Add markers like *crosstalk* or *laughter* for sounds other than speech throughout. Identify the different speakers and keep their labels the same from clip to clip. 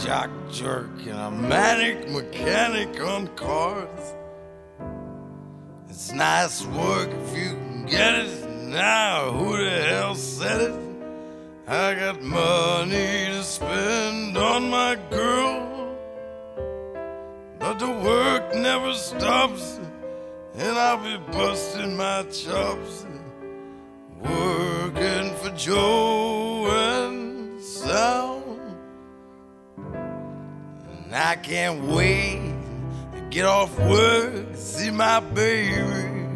Speaker 1: jock jerk and a manic mechanic on cars. It's nice work if you can get it. Now, who the hell said it? I got money to spend on my girl, but the work never stops, and I'll be busting my chops working for Joe I can't wait to get off work, and see my baby.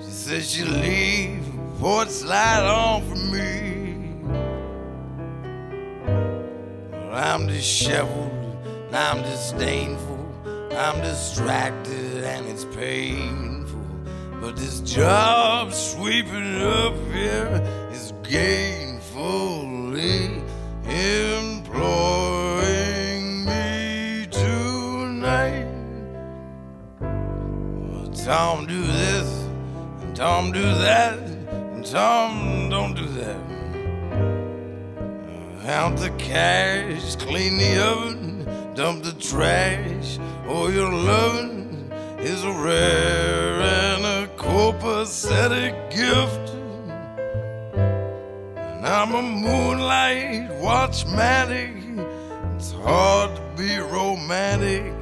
Speaker 1: She says she'll leave before it's light on for me. Well, I'm disheveled, I'm disdainful, I'm distracted, and it's painful. But this job sweeping up here is gainfully employing Well, Tom, do this, and Tom, do that, and Tom, don't do that. Uh, Count the cash, clean the oven, dump the trash, or your loving is a rare and a copacetic gift. And I'm a moonlight watchmatic. It's hard to be romantic.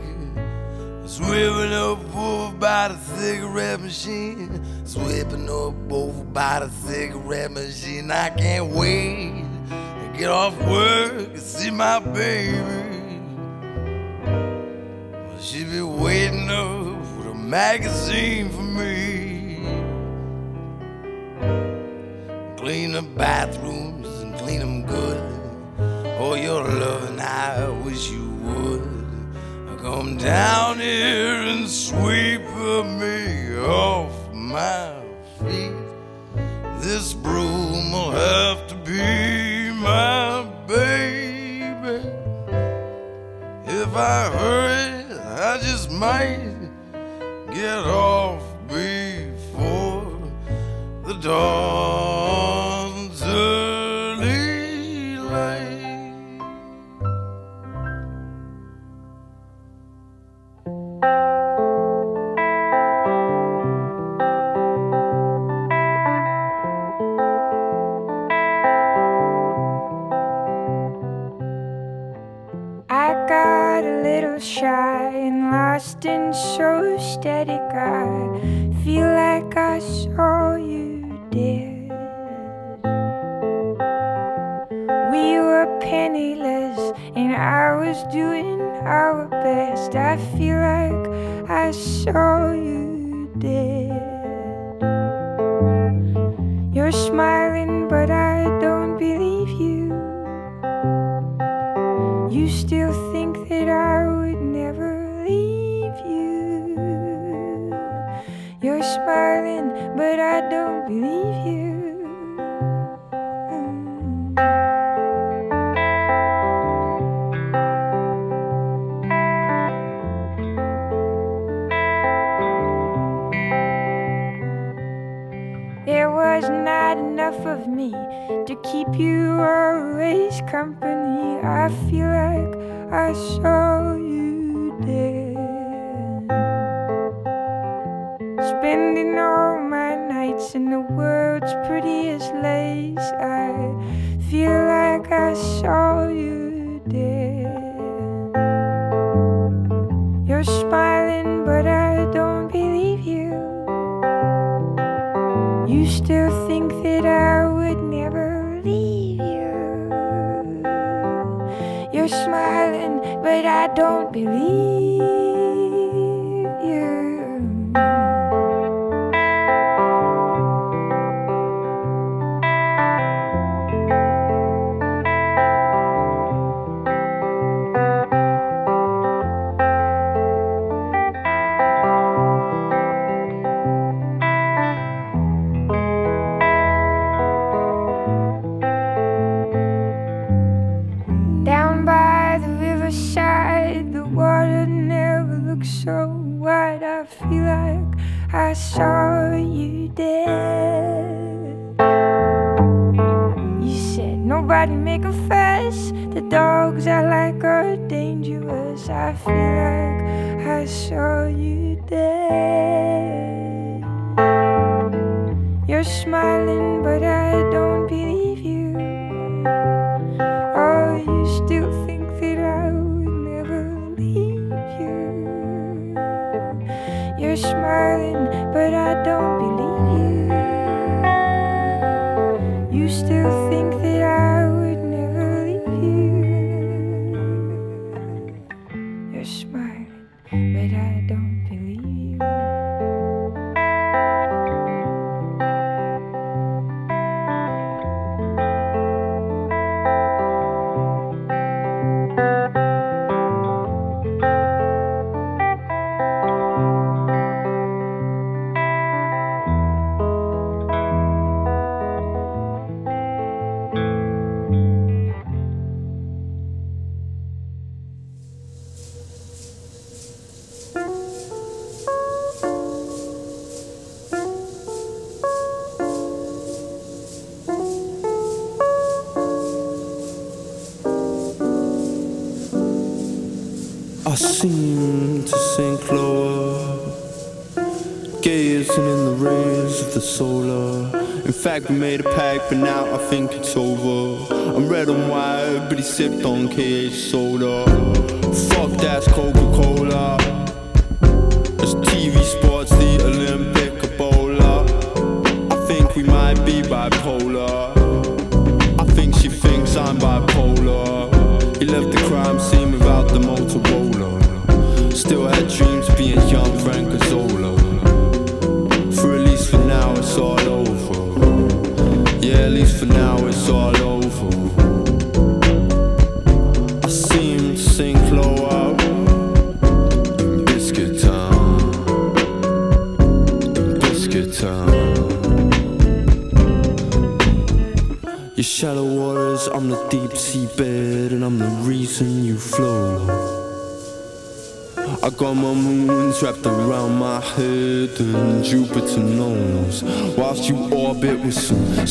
Speaker 1: Swimming up over by the cigarette machine. Sweeping up over by the cigarette machine. I can't wait to get off work and see my baby. She be waiting up with a magazine for me. Clean the bathrooms and clean them good. Oh, your loving, I wish you would. Come down here and sweep me off my feet. This broom will have to be my baby. If I hurry, I just might get off before the dawn's
Speaker 2: shy and lost and so static. I feel like I saw you dead. We were penniless and I was doing our best. I feel like Saw you
Speaker 3: seem to sink lower, gazing in the rays of the solar. In fact, we made a pact, but now I think it's over. I'm red and white, but he sipped on KH soda. Fuck that's Coca Cola. than Jupiter knows. Whilst you orbit with some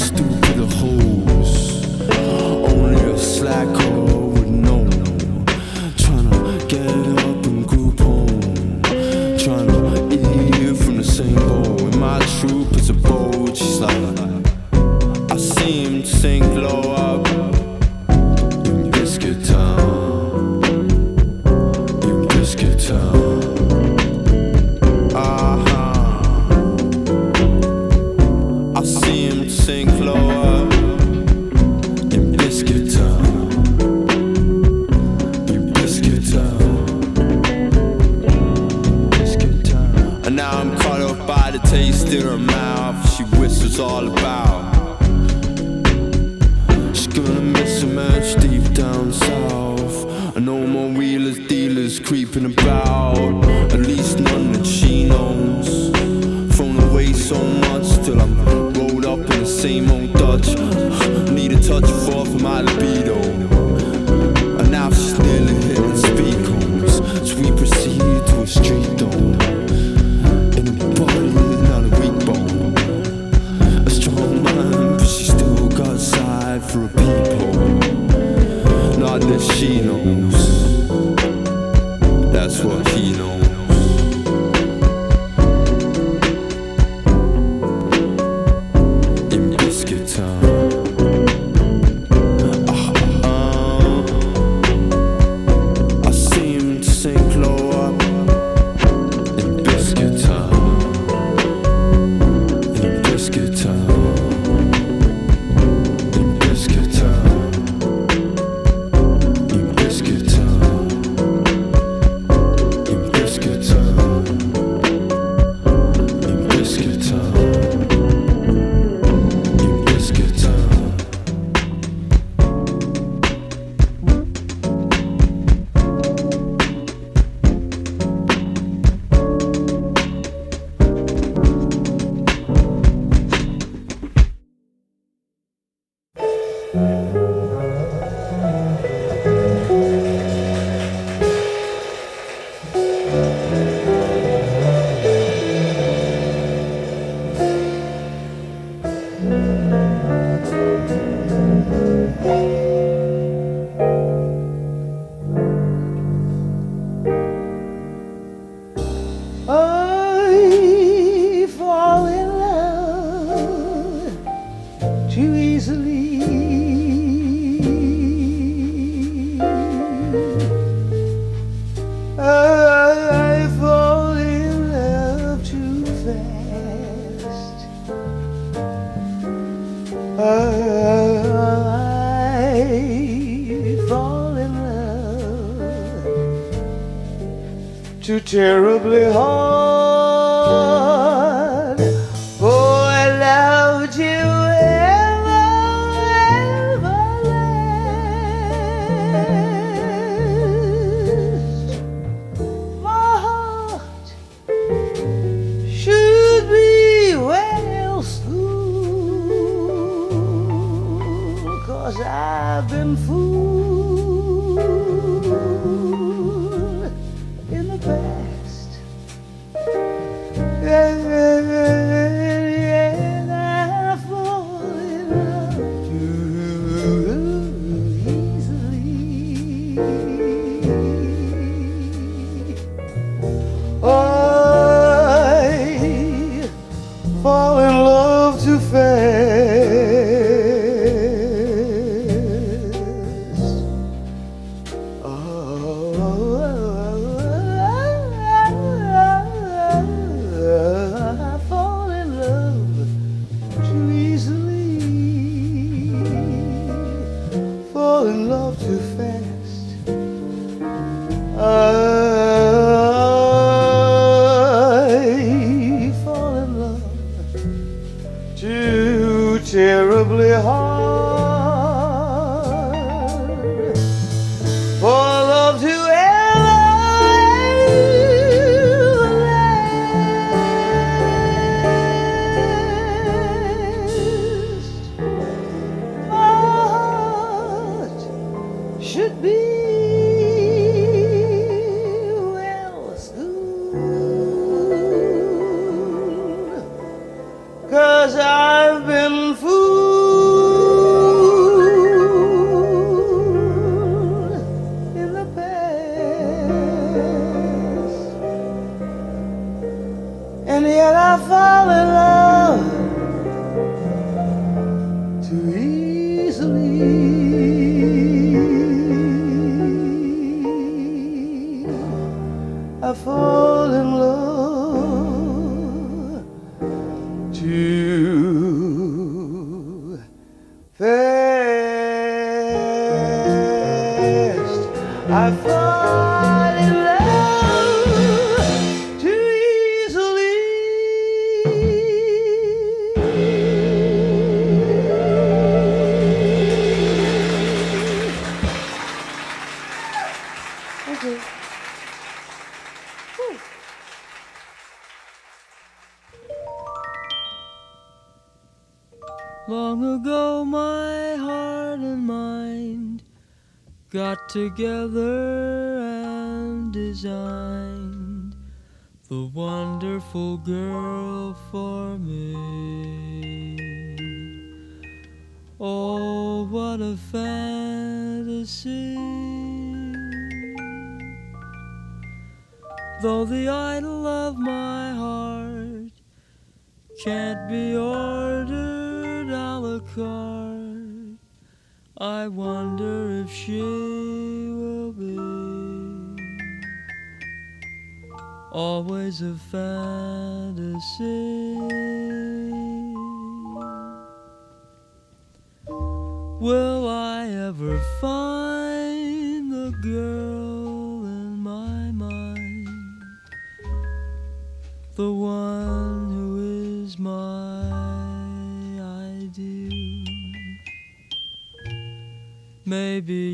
Speaker 3: Two, two. I
Speaker 4: fall in love.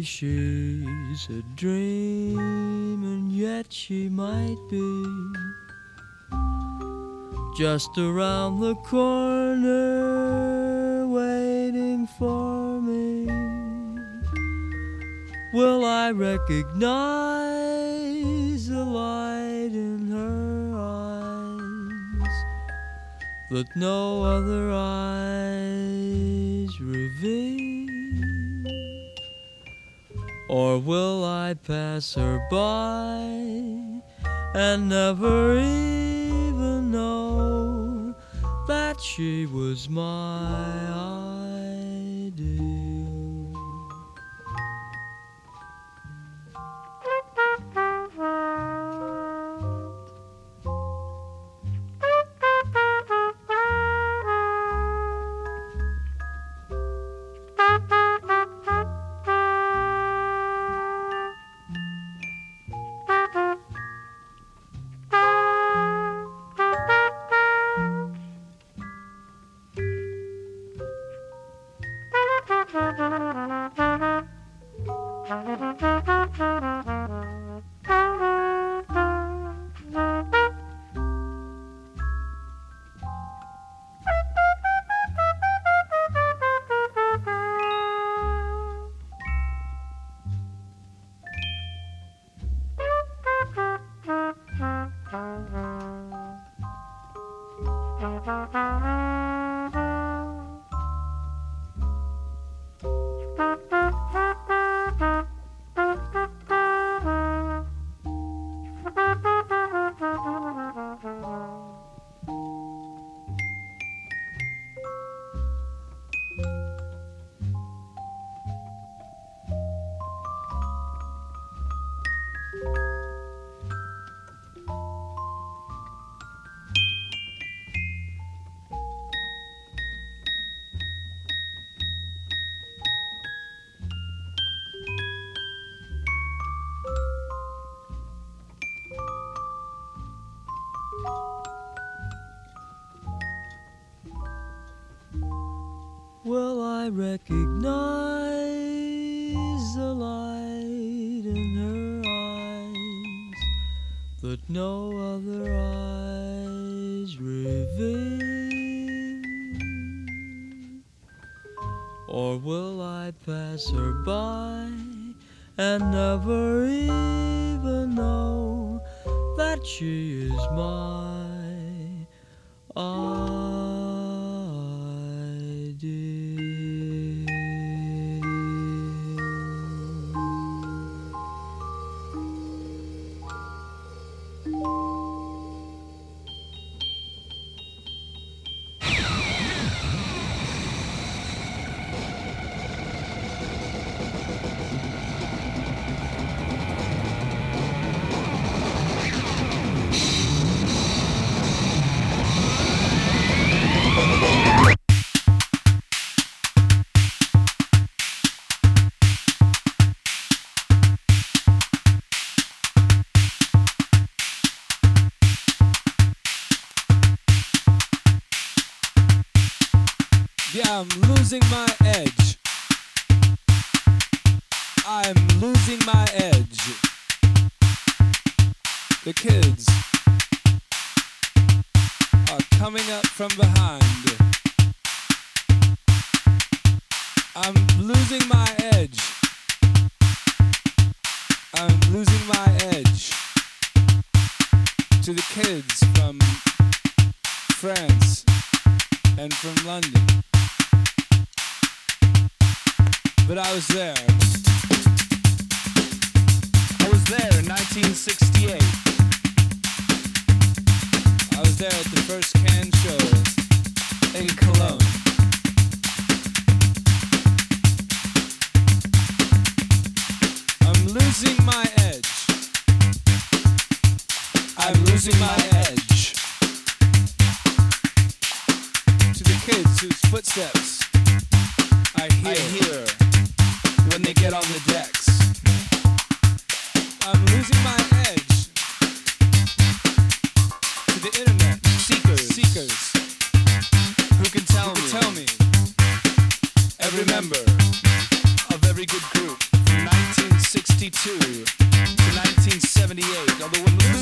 Speaker 5: She's a dream, and yet she might be just around the corner waiting for me. Will I recognize the light in her eyes that no other eyes reveal? Or will I pass her by and never even know that she was my eye? I recognize
Speaker 6: losing my edge. I'm losing my edge. The kids are coming up from behind. I'm losing my edge. I'm losing my edge to the kids from France and from London. But I was there. I was there in 1968. I was there at the first Can show in Cologne. I'm losing my edge. I'm losing my edge to the kids whose footsteps I hear, when they get on the decks. I'm losing my edge. To the internet. Seekers, seekers. Who can tell me, tell me? Every member of every good group from 1962 to 1978. Although I'm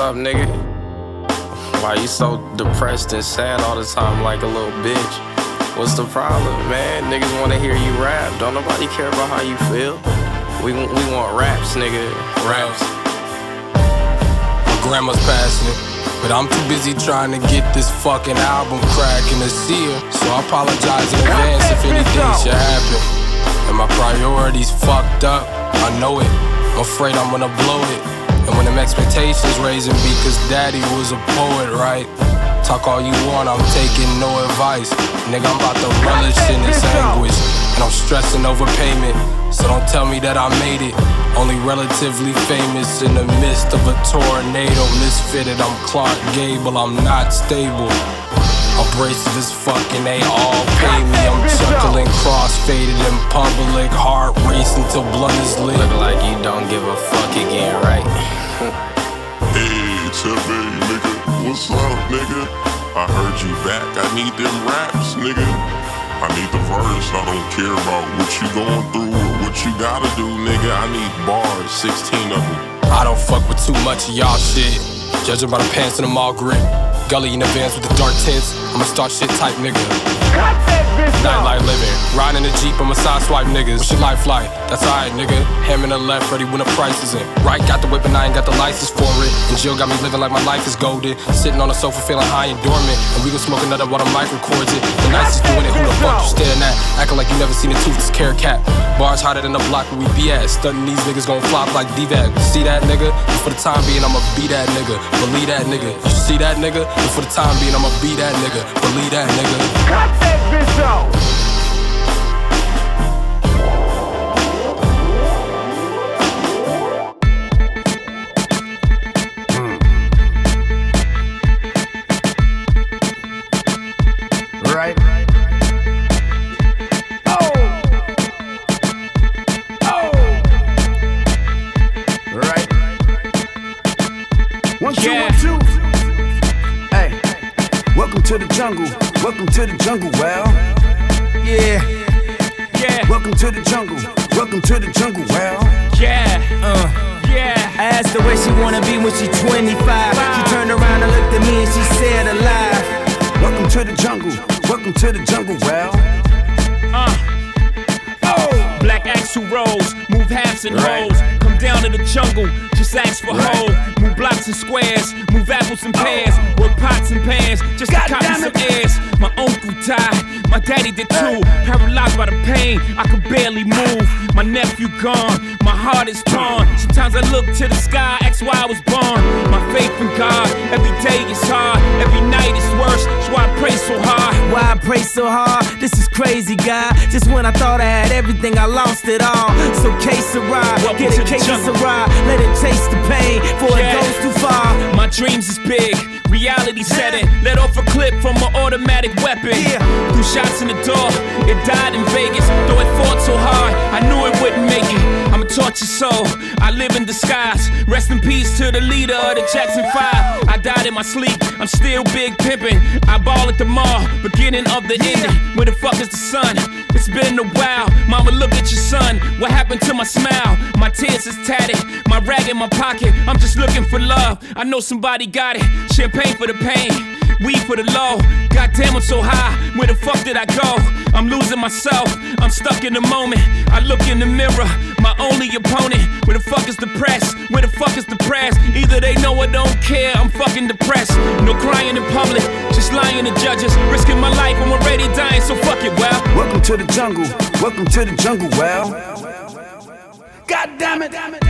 Speaker 7: up, nigga? Why you so depressed and sad all the time like a little bitch? What's the problem, man? Niggas wanna hear you rap. Don't nobody care about how you feel. We, we want raps, nigga. Raps.
Speaker 8: My grandma's passing, but I'm too busy trying to get this fucking album cracking to see her. So I apologize in advance if anything should happen. And my priorities fucked up, I know it. I'm afraid I'm gonna blow it. And when them expectations raising cause daddy was a poet, right? Talk all you want, I'm taking no advice. Nigga, I'm about to relish in this anguish. And I'm stressing over payment. So don't tell me that I made it. Only relatively famous in the midst of a tornado. Misfitted, I'm Clark Gable, I'm not stable. Abrasive as fucking, they all pay me. I'm chuckling, cross-faded in public, heart racing till blood is lit.
Speaker 7: Look like you don't give a fuck again, right? *laughs*
Speaker 9: Hey, Tepe, nigga, what's up, nigga? I heard you back. I need them raps, nigga. I need the verse. I don't care about what you going through or what you gotta do, nigga. I need bars, 16 of them.
Speaker 8: I don't fuck with too much of y'all shit. Judging by the pants and the mall grip. Gully in the vans with the dark tints. I'm a start shit type nigga. Nightlife living. Riding in the Jeep, I'm a side swipe niggas. What's your life like? That's alright, nigga. Ham in the left, ready when the price is in. Right, got the whip and I ain't got the license for it. And Jill got me living like my life is golden. Sitting on the sofa feeling high and dormant. And we gon' smoke another while the mic records it. The nicest doing it, who the fuck you staring at? Acting like you never seen a toothless carrot cat. Bars hotter than the block where we be at. Stunting these niggas gon' flop like D-Vac. See that nigga? And for the time being, I'ma be that nigga. Believe that nigga. You see that nigga? And for the time being, I'ma be that nigga. Believe that nigga.
Speaker 10: Cut that bitch off!
Speaker 11: Jungle. Welcome to the jungle. Well, yeah.
Speaker 12: Yeah.
Speaker 11: Welcome to the jungle. Welcome to the jungle. Well,
Speaker 12: Yeah.
Speaker 13: Uh,
Speaker 12: Yeah.
Speaker 13: I asked her where she wanna be when she 25. She turned around and looked at me and she said alive.
Speaker 11: welcome to the jungle. Welcome to the jungle. Well,
Speaker 12: Uh. Oh. Black axle rolls, move halves and
Speaker 11: Right.
Speaker 12: holes. Come down to the jungle, ask for hoe. Move blocks and squares, move apples and pears. Work pots and pans, just to
Speaker 11: God
Speaker 12: copy
Speaker 11: damn
Speaker 12: some airs. My uncle died, my daddy did too. Paralyzed by the pain, I could barely move. My nephew gone, my heart is torn. Sometimes I look to the sky, ask why I was born. My faith in God, every day is hard, every night is worse. That's why I pray so hard.
Speaker 13: Why I pray so hard? This is crazy, God. Just when I thought I had everything, I lost it all. So case a ride,
Speaker 12: Welcome
Speaker 13: get a case ride. Let it taste the pain before
Speaker 12: Yeah.
Speaker 13: it goes too far.
Speaker 12: My dreams is big, reality set it. Let off a clip from an automatic weapon.
Speaker 13: Yeah.
Speaker 12: Two shots in the door, it died in Vegas. Though it fought so hard, I knew it wouldn't make it. Tortured soul, I live in disguise. Rest in peace to the leader of the Jackson 5. I died in my sleep, I'm still big pimping. I ball at the mall, beginning of the ending. Where the fuck is the sun? It's been a while. Mama, look at your son. What happened to my smile? My tears is tatted, my rag in my pocket. I'm just looking for love. I know somebody got it. Champagne for the pain, weed for the low. Goddamn, I'm so high. Where the fuck did I go? I'm losing myself. I'm stuck in the moment. I look in the mirror, my only opponent. Where the fuck is the press? Where the fuck is the press? Either they know or don't care. I'm fucking depressed. No crying in public, just lying to judges. Risking my life, I'm already dying, so fuck it, well.
Speaker 11: welcome to the jungle. Welcome to the jungle. Well, God damn it.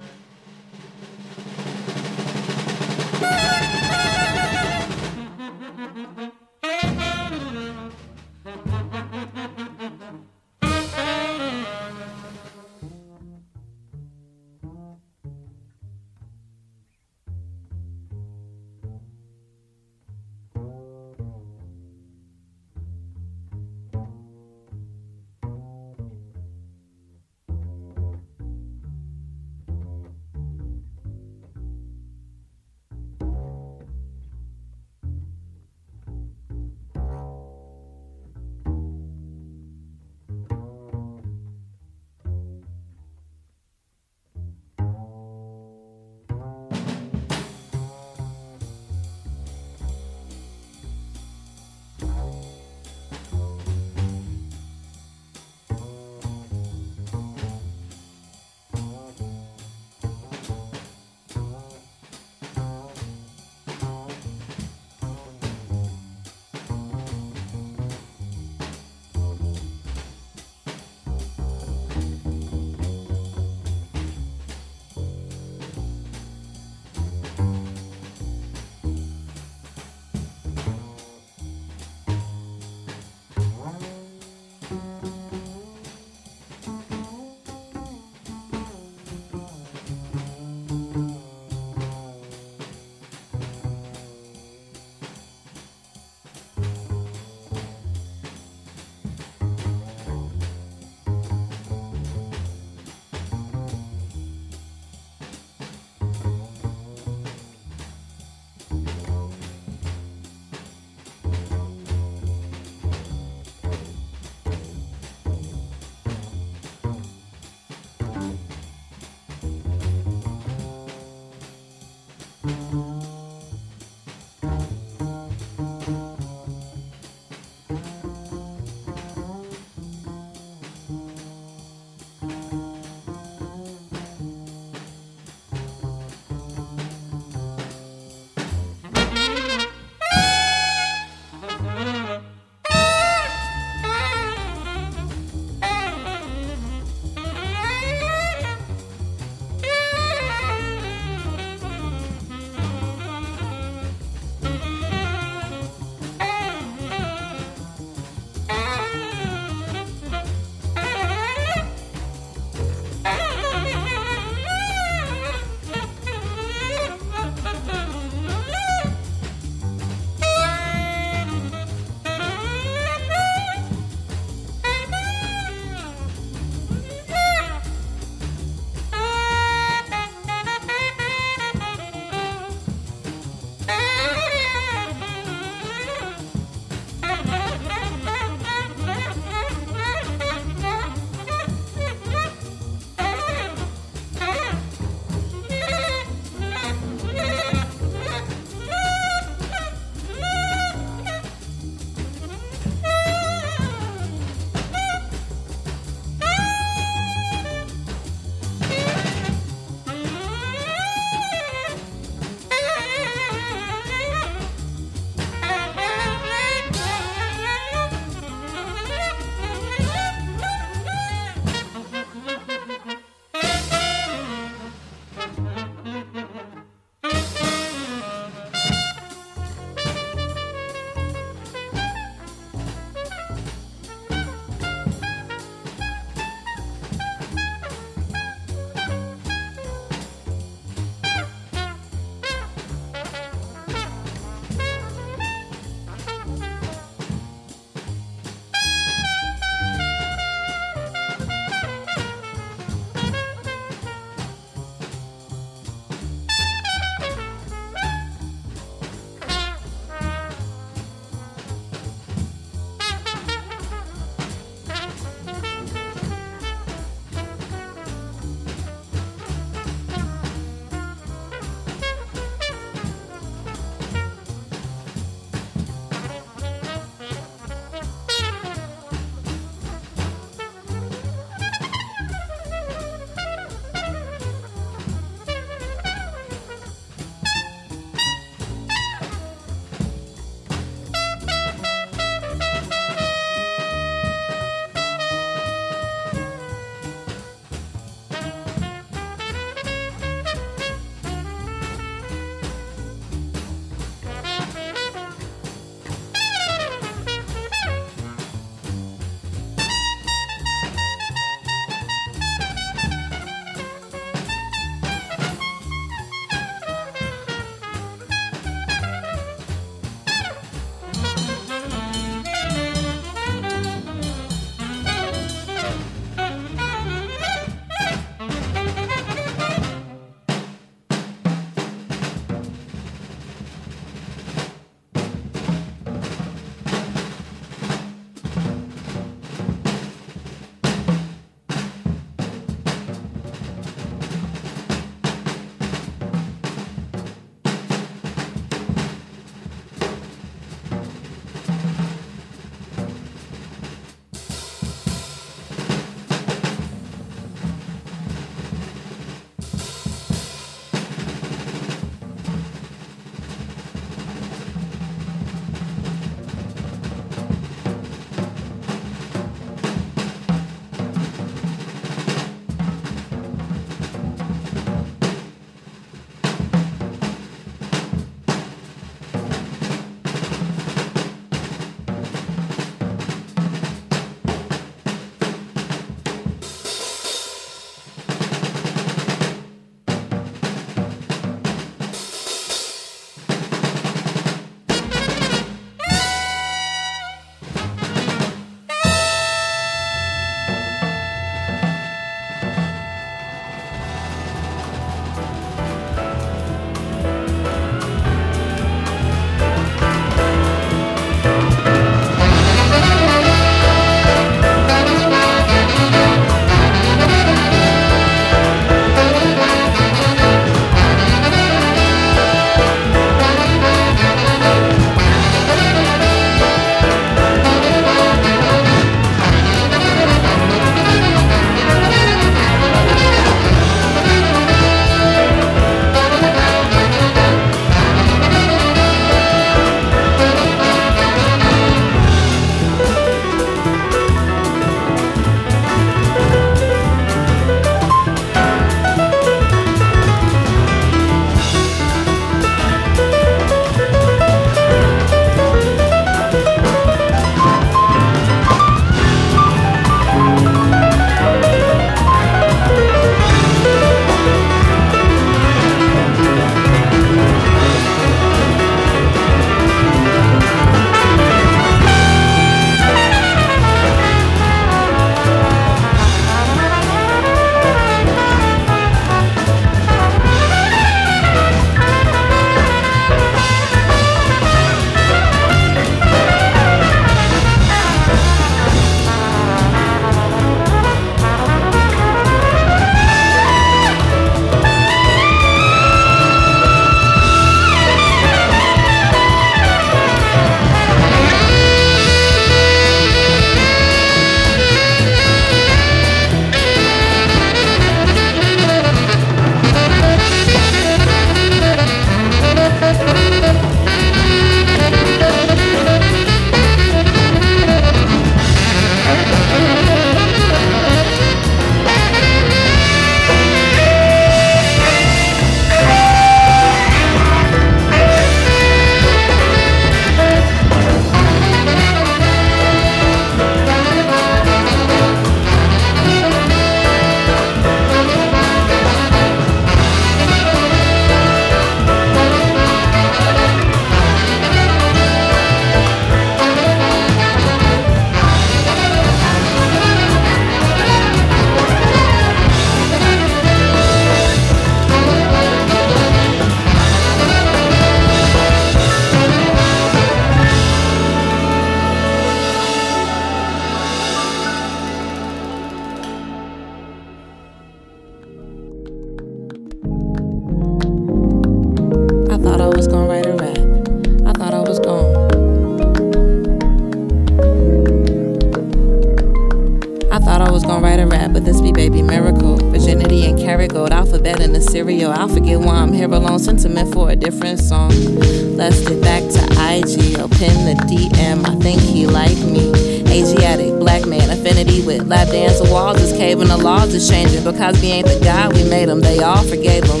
Speaker 14: Laws is changing. Because we ain't the God we made them, they all forgave them.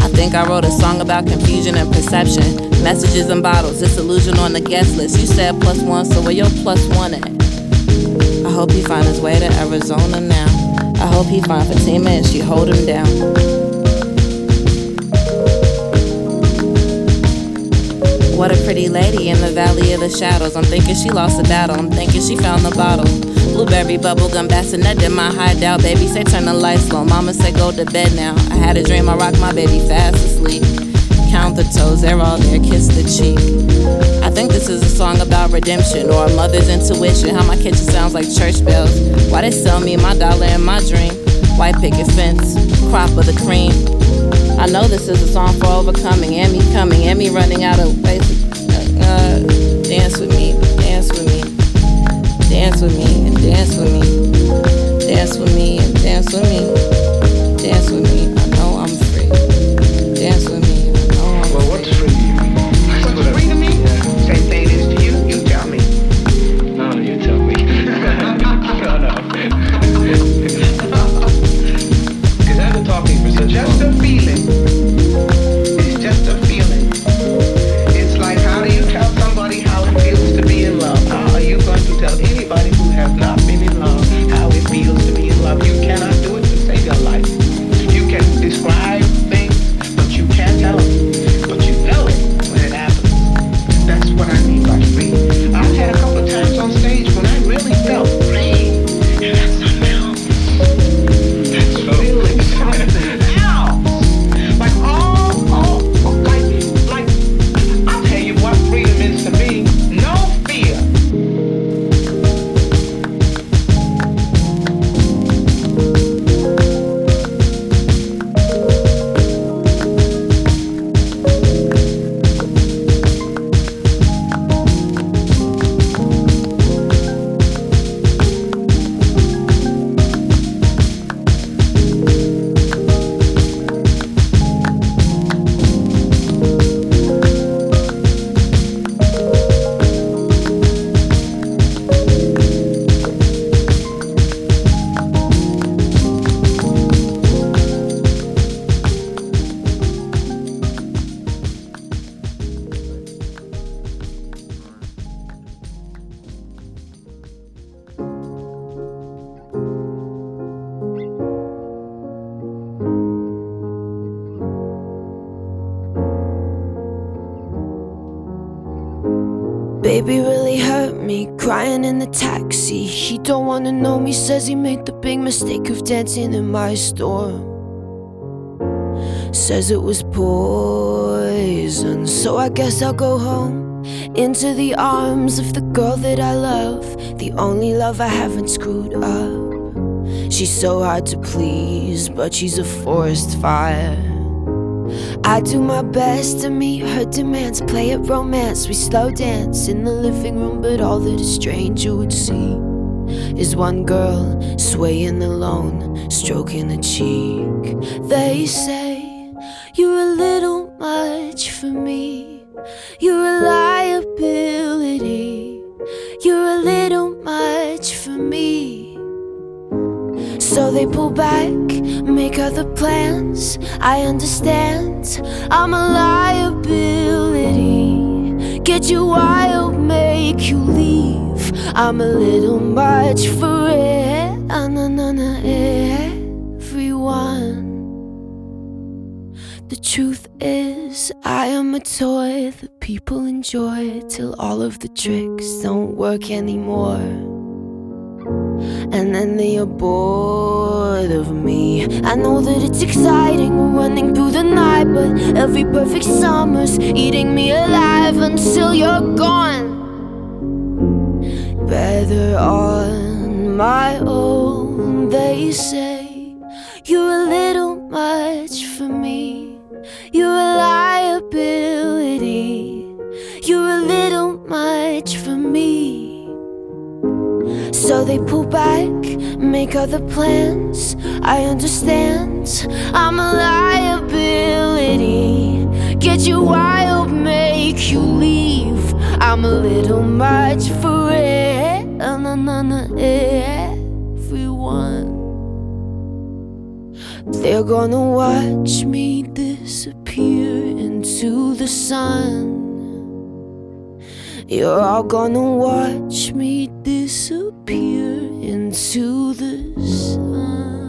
Speaker 14: I think I wrote a song about confusion and perception. Messages and bottles, disillusion on the guest list. You said plus one, so where your plus one at? I hope he find his way to Arizona now. I hope he find Fatima and she hold him down. What a pretty lady in the valley of the shadows. I'm thinking she lost the battle. I'm thinking she found the bottle. Blueberry bubblegum bassinet in my hideout. Baby say turn the lights low. Mama say go to bed now. I had a dream I rock my baby fast asleep. Count the toes, they're all there. Kiss the cheek. I think this is a song about redemption or a mother's intuition. How my kitchen sounds like church bells. Why they sell me my dollar and my dream? White picket fence, crop of the cream. I know this is a song for overcoming, and me coming, and me running out of ways. Dance with me, and dance with me, dance with me, and dance with me, dance with me.
Speaker 15: Baby really hurt me, crying in the taxi. He don't wanna know me, says he made the big mistake of dancing in my store. Says it was poison, so I guess I'll go home. Into the arms of the girl that I love, the only love I haven't screwed up. She's so hard to please, but she's a forest fire. I do my best to meet her demands, play it romance. We slow dance in the living room, but all that a stranger would see is one girl swaying alone, stroking a cheek. They say, You're a little much for me, you're a they pull back, make other plans. I understand, I'm a liability. Get you wild, make you leave. I'm a little much for it. Everyone. The truth is, I am a toy that people enjoy till all of the tricks don't work anymore. And then they are bored of me. I know that it's exciting, running through the night, but every perfect summer's eating me alive until you're gone. Better on my own, they say. You're a little much for me. You're a liability. So they pull back, make other plans. I understand, I'm a liability. Get you wild, make you leave. I'm a little much for it. everyone. They're gonna watch me disappear into the sun. You're all gonna watch me disappear into the sun.